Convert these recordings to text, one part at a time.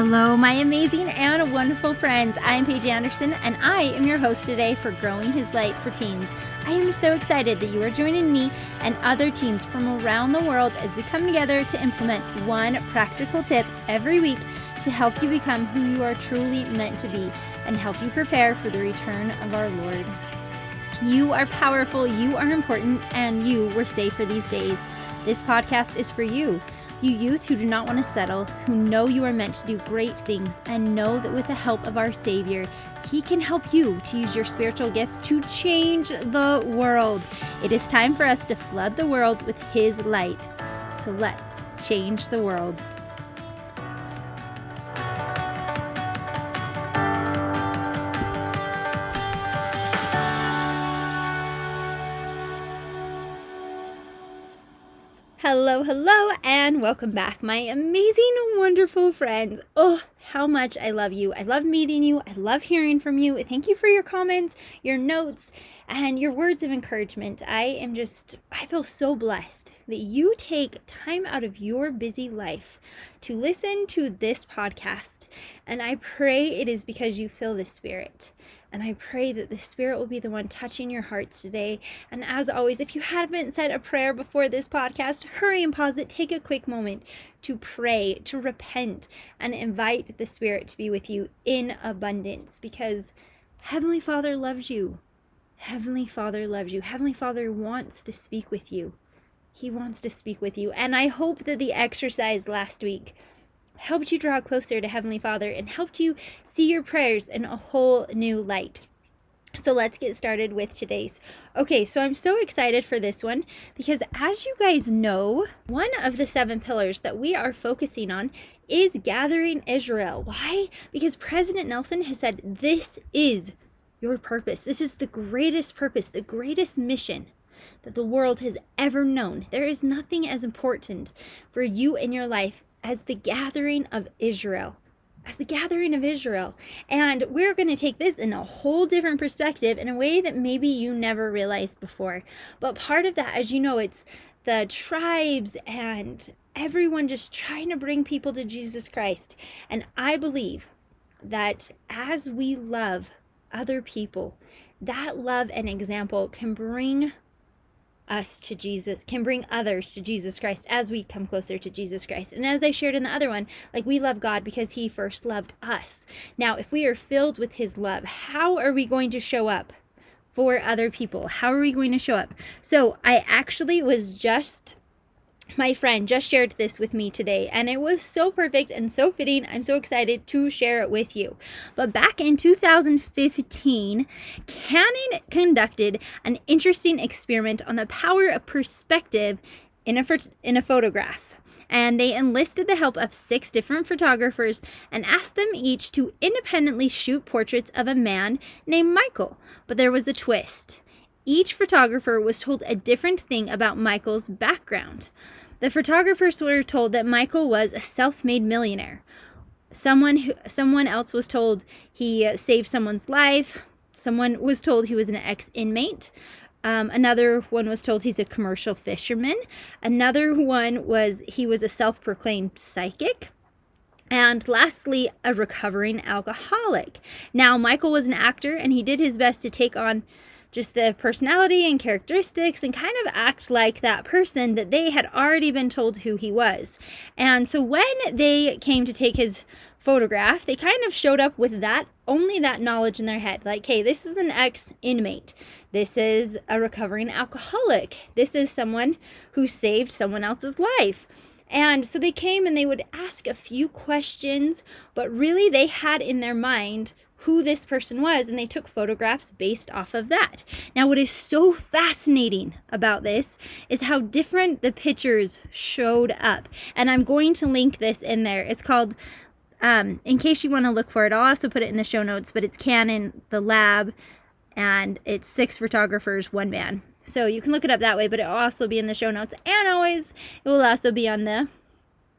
Hello, my amazing and wonderful friends. I'm Paige Anderson, and I am your host today for Growing His Light for Teens. I am so excited that you are joining me and other teens from around the world as we come together to implement one practical tip every week to help you become who you are truly meant to be and help you prepare for the return of our Lord. You are powerful, you are important, and you were safe for these days. This podcast is for you. You youth who do not want to settle, who know you are meant to do great things, and know that with the help of our Savior, He can help you to use your spiritual gifts to change the world. It is time for us to flood the world with His light. So let's change the world. Hello, hello, and welcome back, my amazing, wonderful friends. Oh, how much I love you. I love meeting you. I love hearing from you. Thank you for your comments, your notes, and your words of encouragement. I am just, I feel so blessed that you take time out of your busy life to listen to this podcast. And I pray it is because you feel the Spirit. And I pray that the Spirit will be the one touching your hearts today. And as always, if you haven't said a prayer before this podcast, hurry and pause it. Take a quick moment to pray, to repent, and invite the Spirit to be with you in abundance because Heavenly Father loves you. Heavenly Father loves you. Heavenly Father wants to speak with you. He wants to speak with you. And I hope that the exercise last week helped you draw closer to Heavenly Father and helped you see your prayers in a whole new light. So let's get started with today's. Okay, so I'm so excited for this one because as you guys know, one of the seven pillars that we are focusing on is gathering Israel. Why? Because President Nelson has said this is your purpose. This is the greatest purpose, the greatest mission that the world has ever known. There is nothing as important for you in your life as the gathering of Israel. As the gathering of Israel. And we're going to take this in a whole different perspective in a way that maybe you never realized before. But part of that, as you know, it's the tribes and everyone just trying to bring people to Jesus Christ. And I believe that as we love other people, that love and example can bring us to Jesus, can bring others to Jesus Christ as we come closer to Jesus Christ. And as I shared in the other one, like we love God because he first loved us. Now, if we are filled with his love, how are we going to show up for other people? How are we going to show up? So I actually was just my friend just shared this with me today, and it was so perfect and so fitting. I'm so excited to share it with you. But back in 2015, Canon conducted an interesting experiment on the power of perspective in a, in a photograph. And they enlisted the help of six different photographers and asked them each to independently shoot portraits of a man named Michael. But there was a twist each photographer was told a different thing about Michael's background. The photographers were told that Michael was a self-made millionaire. Someone who, someone else was told he uh, saved someone's life. Someone was told he was an ex-inmate. Um, another one was told he's a commercial fisherman. Another one was he was a self-proclaimed psychic. And lastly, a recovering alcoholic. Now, Michael was an actor and he did his best to take on just the personality and characteristics and kind of act like that person that they had already been told who he was. And so when they came to take his photograph, they kind of showed up with that only that knowledge in their head. Like, hey, this is an ex inmate. This is a recovering alcoholic. This is someone who saved someone else's life. And so they came and they would ask a few questions, but really they had in their mind who this person was and they took photographs based off of that. Now, what is so fascinating about this is how different the pictures showed up. And I'm going to link this in there. It's called, um, in case you want to look for it, I'll also put it in the show notes, but it's Canon, the lab, and it's six photographers, one man. So you can look it up that way, but it'll also be in the show notes. And always, it will also be on the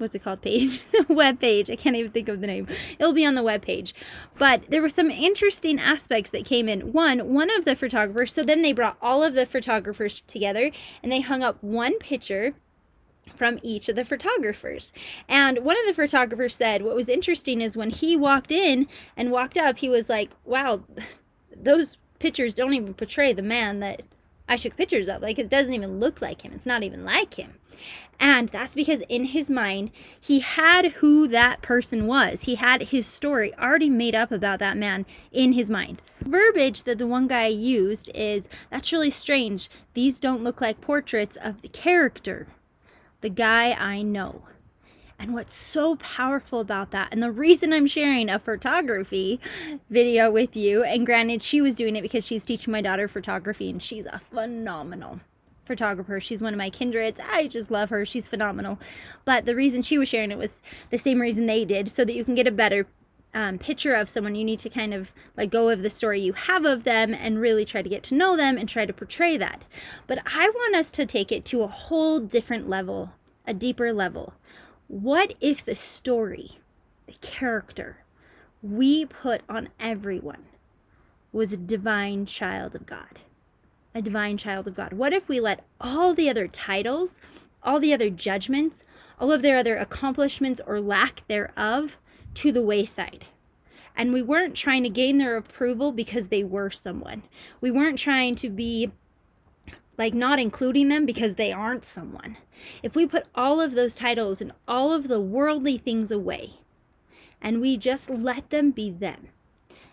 what's it called? Page? Web page. I can't even think of the name. It'll be on the web page. But there were some interesting aspects that came in. One one of the photographers so then they brought all of the photographers together and they hung up one picture from each of the photographers. And one of the photographers said what was interesting is when he walked in and walked up, he was like, wow, those pictures don't even portray the man that I took pictures of. Like, it doesn't even look like him. It's not even like him. And that's because in his mind, he had who that person was. He had his story already made up about that man in his mind. Verbiage that the one guy used is that's really strange. These don't look like portraits of the character, the guy I know. And what's so powerful about that, and the reason I'm sharing a photography video with you, and granted, she was doing it because she's teaching my daughter photography, and she's a phenomenal photographer. She's one of my kindreds. I just love her. She's phenomenal. But the reason she was sharing it was the same reason they did, so that you can get a better um, picture of someone, you need to kind of let go of the story you have of them and really try to get to know them and try to portray that. But I want us to take it to a whole different level, a deeper level. What if the story, the character we put on everyone was a divine child of God? A divine child of God. What if we let all the other titles, all the other judgments, all of their other accomplishments or lack thereof to the wayside? And we weren't trying to gain their approval because they were someone. We weren't trying to be like not including them because they aren't someone. If we put all of those titles and all of the worldly things away and we just let them be them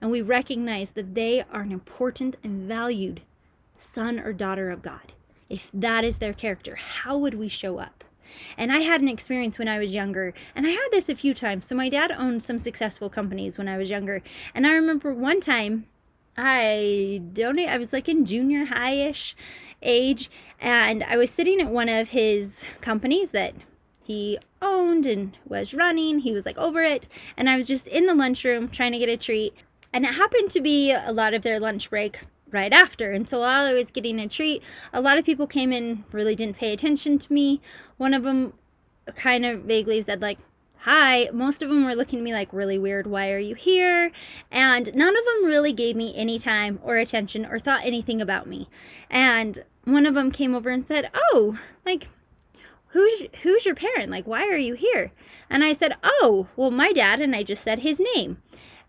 and we recognize that they are an important and valued son or daughter of God, if that is their character, how would we show up? And I had an experience when I was younger, and I had this a few times. So, my dad owned some successful companies when I was younger. And I remember one time, I don't I was like in junior high ish, age, and I was sitting at one of his companies that he owned and was running. He was like over it, and I was just in the lunchroom trying to get a treat. And it happened to be a lot of their lunch break right after. And so while I was getting a treat, a lot of people came in, really didn't pay attention to me. One of them kind of vaguely said, like, hi. Most of them were looking at me like, really weird. Why are you here? And none of them really gave me any time or attention or thought anything about me. And one of them came over and said, "Oh, like who's who's your parent? Like why are you here?" And I said, "Oh, well my dad." And I just said his name.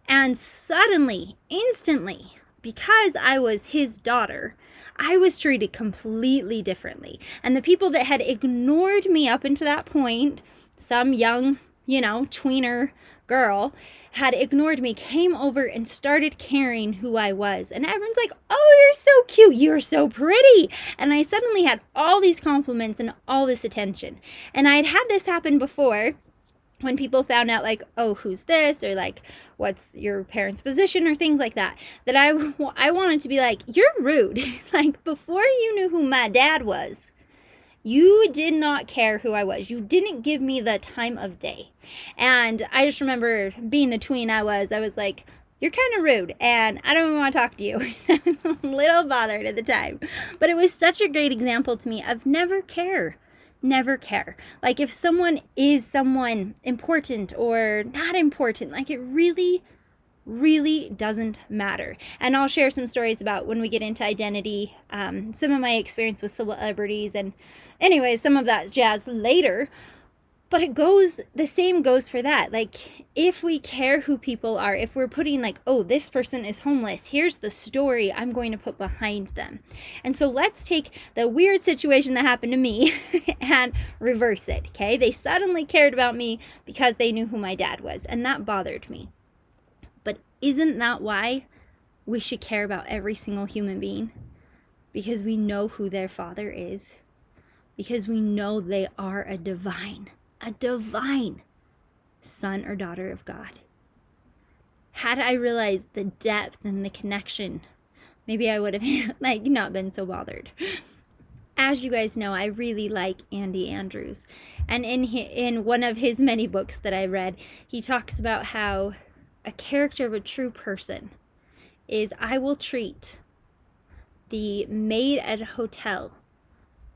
And suddenly, instantly, because I was his daughter, I was treated completely differently. And the people that had ignored me up until that point, some young, you know, tweener girl had ignored me came over and started caring who I was. And everyone's like, Oh, you're so cute. You're so pretty. And I suddenly had all these compliments and all this attention. And I had had this happen before when people found out like oh who's this or like what's your parents position or things like that that i i wanted to be like you're rude like before you knew who my dad was you did not care who I was. You didn't give me the time of day. And I just remember being the tween I was, I was like, you're kind of rude and I don't even want to talk to you. I was a little bothered at the time. But it was such a great example to me of never care. Never care. Like if someone is someone important or not important, like it really really doesn't matter. And I'll share some stories about when we get into identity, um, some of my experience with celebrities, and anyway, some of that jazz later. But it goes, the same goes for that. Like, if we care who people are, if we're putting, like, oh, this person is homeless, here's the story I'm going to put behind them. And so let's take the weird situation that happened to me and reverse it, okay? They suddenly cared about me because they knew who my dad was, and that bothered me. Isn't that why we should care about every single human being? Because we know who their father is. Because we know they are a divine, a divine son or daughter of God. Had I realized the depth and the connection, maybe I would have like not been so bothered. As you guys know, I really like Andy Andrews. And in in one of his many books that I read, he talks about how a character of a true person is I will treat the maid at a hotel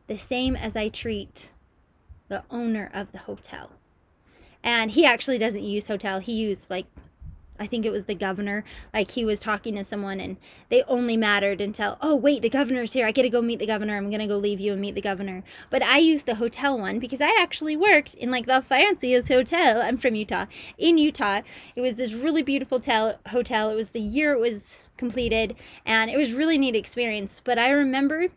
the same as I treat the owner of the hotel. And he actually doesn't use hotel, he used like I think it was the governor. Like he was talking to someone and they only mattered until, oh, wait, the governor's here. I got to go meet the governor. I'm going to go leave you and meet the governor. But I used the hotel one because I actually worked in like the fanciest hotel. I'm from Utah. In Utah, it was this really beautiful tel- hotel. It was the year it was completed and it was really neat experience. But I remember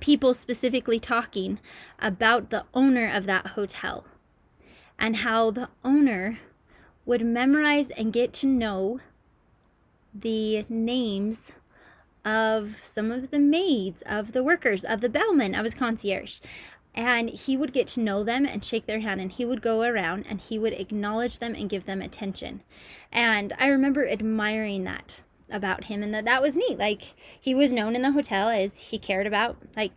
people specifically talking about the owner of that hotel and how the owner would memorize and get to know the names of some of the maids, of the workers, of the bellman, of his concierge. And he would get to know them and shake their hand, and he would go around and he would acknowledge them and give them attention. And I remember admiring that about him, and that that was neat. Like, he was known in the hotel as he cared about, like,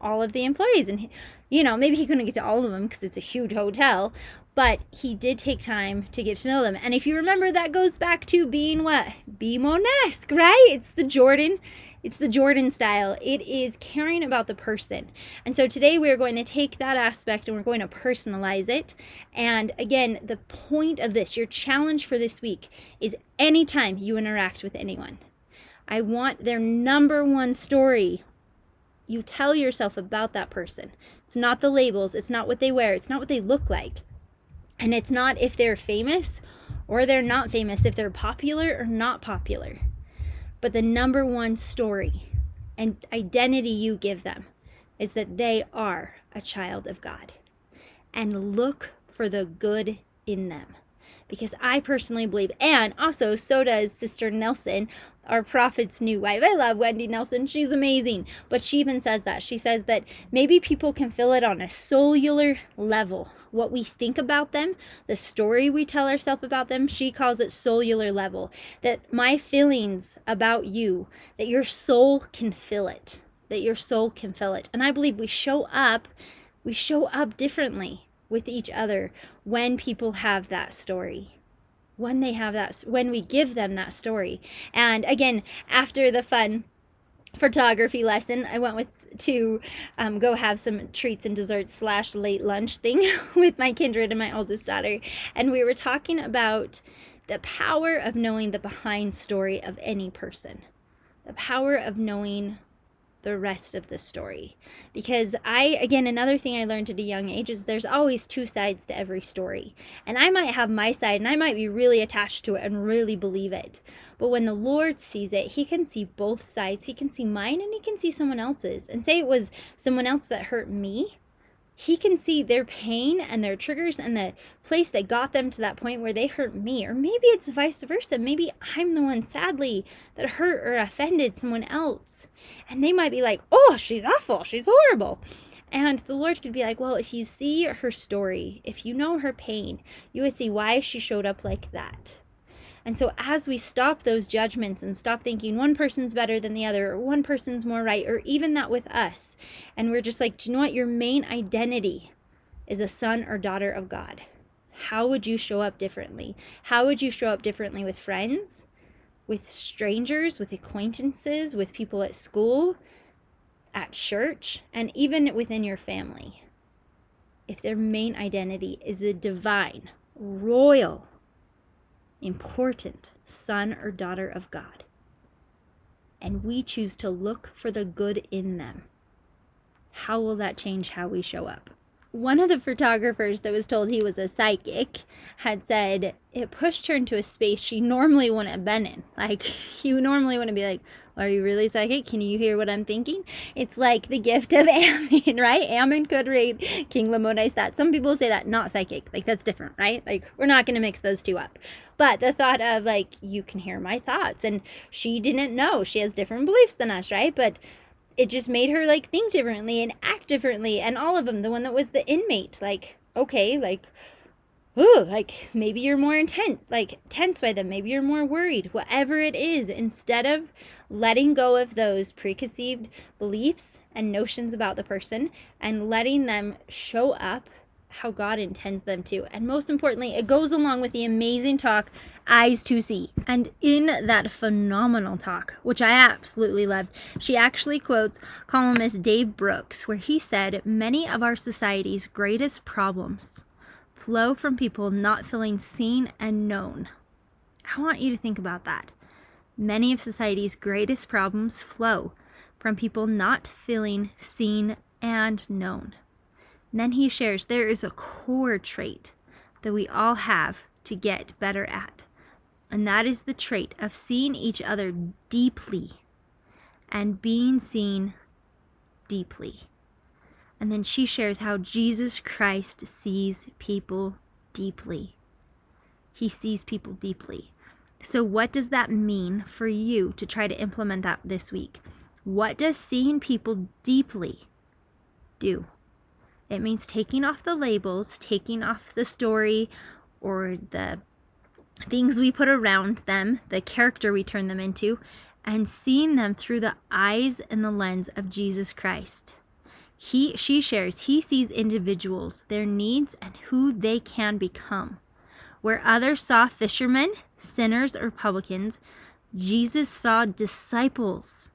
all of the employees. And, you know, maybe he couldn't get to all of them because it's a huge hotel, but he did take time to get to know them. And if you remember, that goes back to being what? Be Monesque, right? It's the Jordan. It's the Jordan style. It is caring about the person. And so today we're going to take that aspect and we're going to personalize it. And again, the point of this, your challenge for this week is anytime you interact with anyone, I want their number one story you tell yourself about that person. It's not the labels, it's not what they wear, it's not what they look like. And it's not if they're famous or they're not famous, if they're popular or not popular. But the number one story and identity you give them is that they are a child of God. And look for the good in them. Because I personally believe, and also so does Sister Nelson, our prophet's new wife. I love Wendy Nelson. She's amazing. But she even says that. She says that maybe people can feel it on a cellular level what we think about them, the story we tell ourselves about them. She calls it cellular level. That my feelings about you, that your soul can feel it, that your soul can feel it. And I believe we show up, we show up differently with each other when people have that story when they have that when we give them that story and again after the fun photography lesson i went with to um, go have some treats and desserts slash late lunch thing with my kindred and my oldest daughter. And we were talking about the power of knowing the behind story of any person, the power of knowing the rest of the story. Because I, again, another thing I learned at a young age is there's always two sides to every story. And I might have my side and I might be really attached to it and really believe it. But when the Lord sees it, He can see both sides. He can see mine and He can see someone else's. And say it was someone else that hurt me he can see their pain and their triggers and the place that got them to that point where they hurt me. Or maybe it's vice versa. Maybe I'm the one, sadly, that hurt or offended someone else. And they might be like, oh, she's awful. She's horrible. And the Lord could be like, well, if you see her story, if you know her pain, you would see why she showed up like that. And so, as we stop those judgments and stop thinking one person's better than the other, or one person's more right, or even that with us, and we're just like, do you know what? Your main identity is a son or daughter of God. How would you show up differently? How would you show up differently with friends, with strangers, with acquaintances, with people at school, at church, and even within your family? If their main identity is a divine, royal, important son or daughter of God. And we choose to look for the good in them. How will that change how we show up? One of the photographers that was told he was a psychic had said it pushed her into a space she normally wouldn't have been in. Like, you normally wouldn't be like, are you really psychic? Can you hear what I'm thinking? It's like the gift of Ammon, right? Ammon could read King Lamoni's that. Some people say that not psychic. Like that's different, right? Like we're not going to mix those two up. But the thought of like you can hear my thoughts and she didn't know. She has different beliefs than us, right? But it just made her like think differently and act differently and all of them. The one that was the inmate, like okay, like ooh, like maybe you're more intent, like tense by them. Maybe you're more worried. Whatever it is, instead of letting go of those preconceived beliefs and notions about the person and letting them show up how God intends them to. And most importantly, it goes along with the amazing talk, Eyes to See. And in that phenomenal talk, which I absolutely loved, she actually quotes columnist Dave Brooks, where he said, Many of our society's greatest problems flow from people not feeling seen and known I want you to think about that. Many of society's greatest problems flow from people not feeling seen and known. And then he shares there is a core trait that we all have to get better at, and that is the trait of seeing each other deeply and being seen deeply. And then she shares how Jesus Christ sees people deeply. He sees people deeply. So, what does that mean for you to try to implement that this week? What does seeing people deeply do? It means taking off the labels, taking off the story or the things we put around them, the character we turn them into, and seeing them through the eyes and the lens of Jesus Christ. He she shares he sees individuals, their needs and who they can become. Where others saw fishermen, sinners, or publicans, Jesus saw disciples.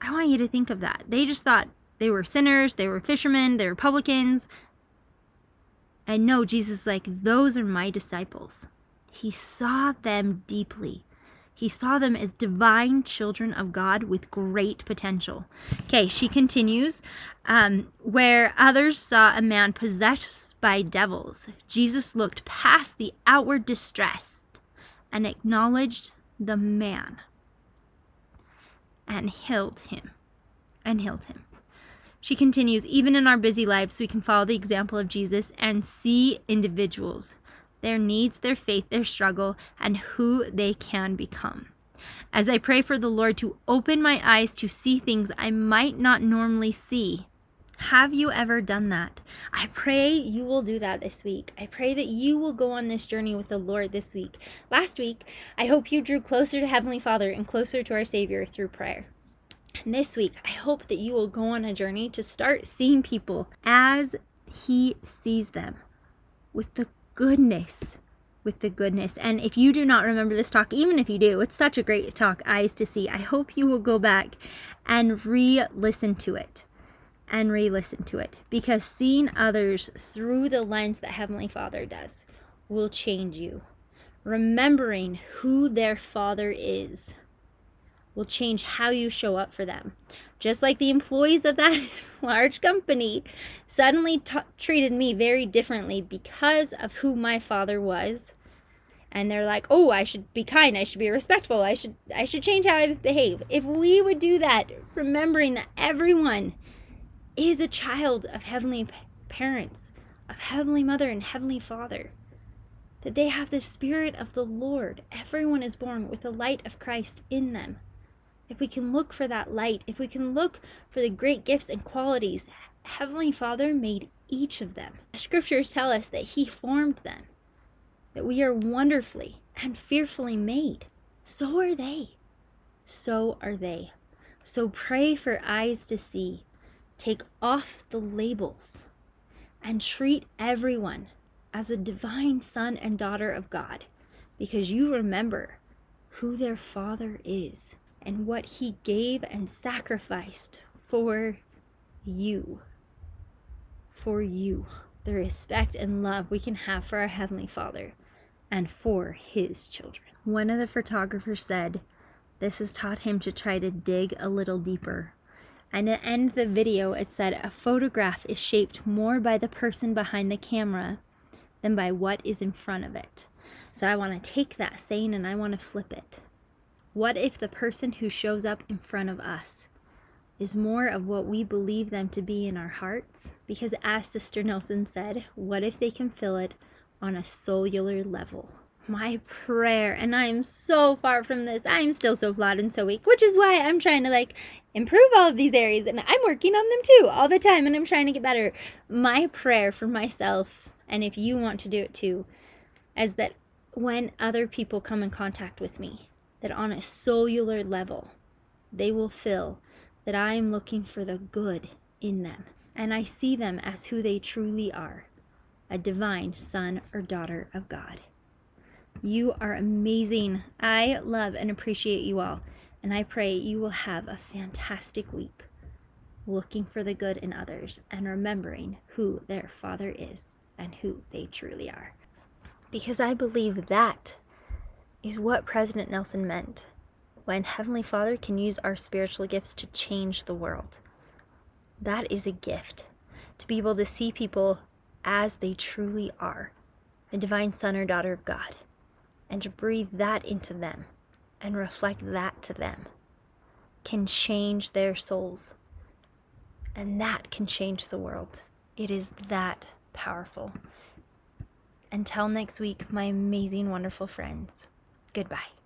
I want you to think of that. They just thought they were sinners, they were fishermen, they were publicans. And no, Jesus like, those are my disciples. He saw them deeply. He saw them as divine children of God with great potential. Okay, she continues um, where others saw a man possessed by devils. Jesus looked past the outward distress and acknowledged the man and healed him. And healed him. She continues, even in our busy lives, we can follow the example of Jesus and see individuals their needs, their faith, their struggle, and who they can become. As I pray for the Lord to open my eyes to see things I might not normally see. Have you ever done that? I pray you will do that this week. I pray that you will go on this journey with the Lord this week. Last week, I hope you drew closer to Heavenly Father and closer to our Savior through prayer. And this week, I hope that you will go on a journey to start seeing people as He sees them with the goodness with the goodness. And if you do not remember this talk, even if you do, it's such a great talk, Eyes to See. I hope you will go back and re listen to it and re listen to it because seeing others through the lens that Heavenly Father does will change you. Remembering who their Father is will change how you show up for them. Just like the employees of that large company suddenly t- treated me very differently because of who my father was. And they're like, "Oh, I should be kind. I should be respectful. I should I should change how I behave." If we would do that, remembering that everyone is a child of heavenly parents, of heavenly mother and heavenly father, that they have the spirit of the Lord. Everyone is born with the light of Christ in them if we can look for that light, if we can look for the great gifts and qualities, Heavenly Father made each of them. The scriptures tell us that He formed them, that we are wonderfully and fearfully made. So are they. So are they. So pray for eyes to see. Take off the labels and treat everyone as a divine son and daughter of God because you remember who their father is and what he gave and sacrificed for you. For you. The respect and love we can have for our Heavenly Father and for his children. One of the photographers said, This has taught him to try to dig a little deeper. And to end the video, it said, A photograph is shaped more by the person behind the camera than by what is in front of it. So I want to take that saying and I want to flip it. What if the person who shows up in front of us is more of what we believe them to be in our hearts? Because, as Sister Nelson said, what if they can feel it on a cellular level? My prayer, and I am so far from this. I'm still so flawed and so weak, which is why I'm trying to like improve all of these areas, and I'm working on them too all the time, and I'm trying to get better. My prayer for myself, and if you want to do it too, is that when other people come in contact with me, that on a cellular level, they will feel that I am looking for the good in them, and I see them as who they truly are a divine son or daughter of God. You are amazing. I love and appreciate you all, and I pray you will have a fantastic week looking for the good in others and remembering who their Father is and who they truly are. Because I believe that is what President Nelson meant when Heavenly Father can use our spiritual gifts to change the world. That is a gift to be able to see people as they truly are a divine son or daughter of God and to breathe that into them and reflect that to them can change their souls. And that can change the world. It is that powerful. Until next week, my amazing, wonderful friends, goodbye.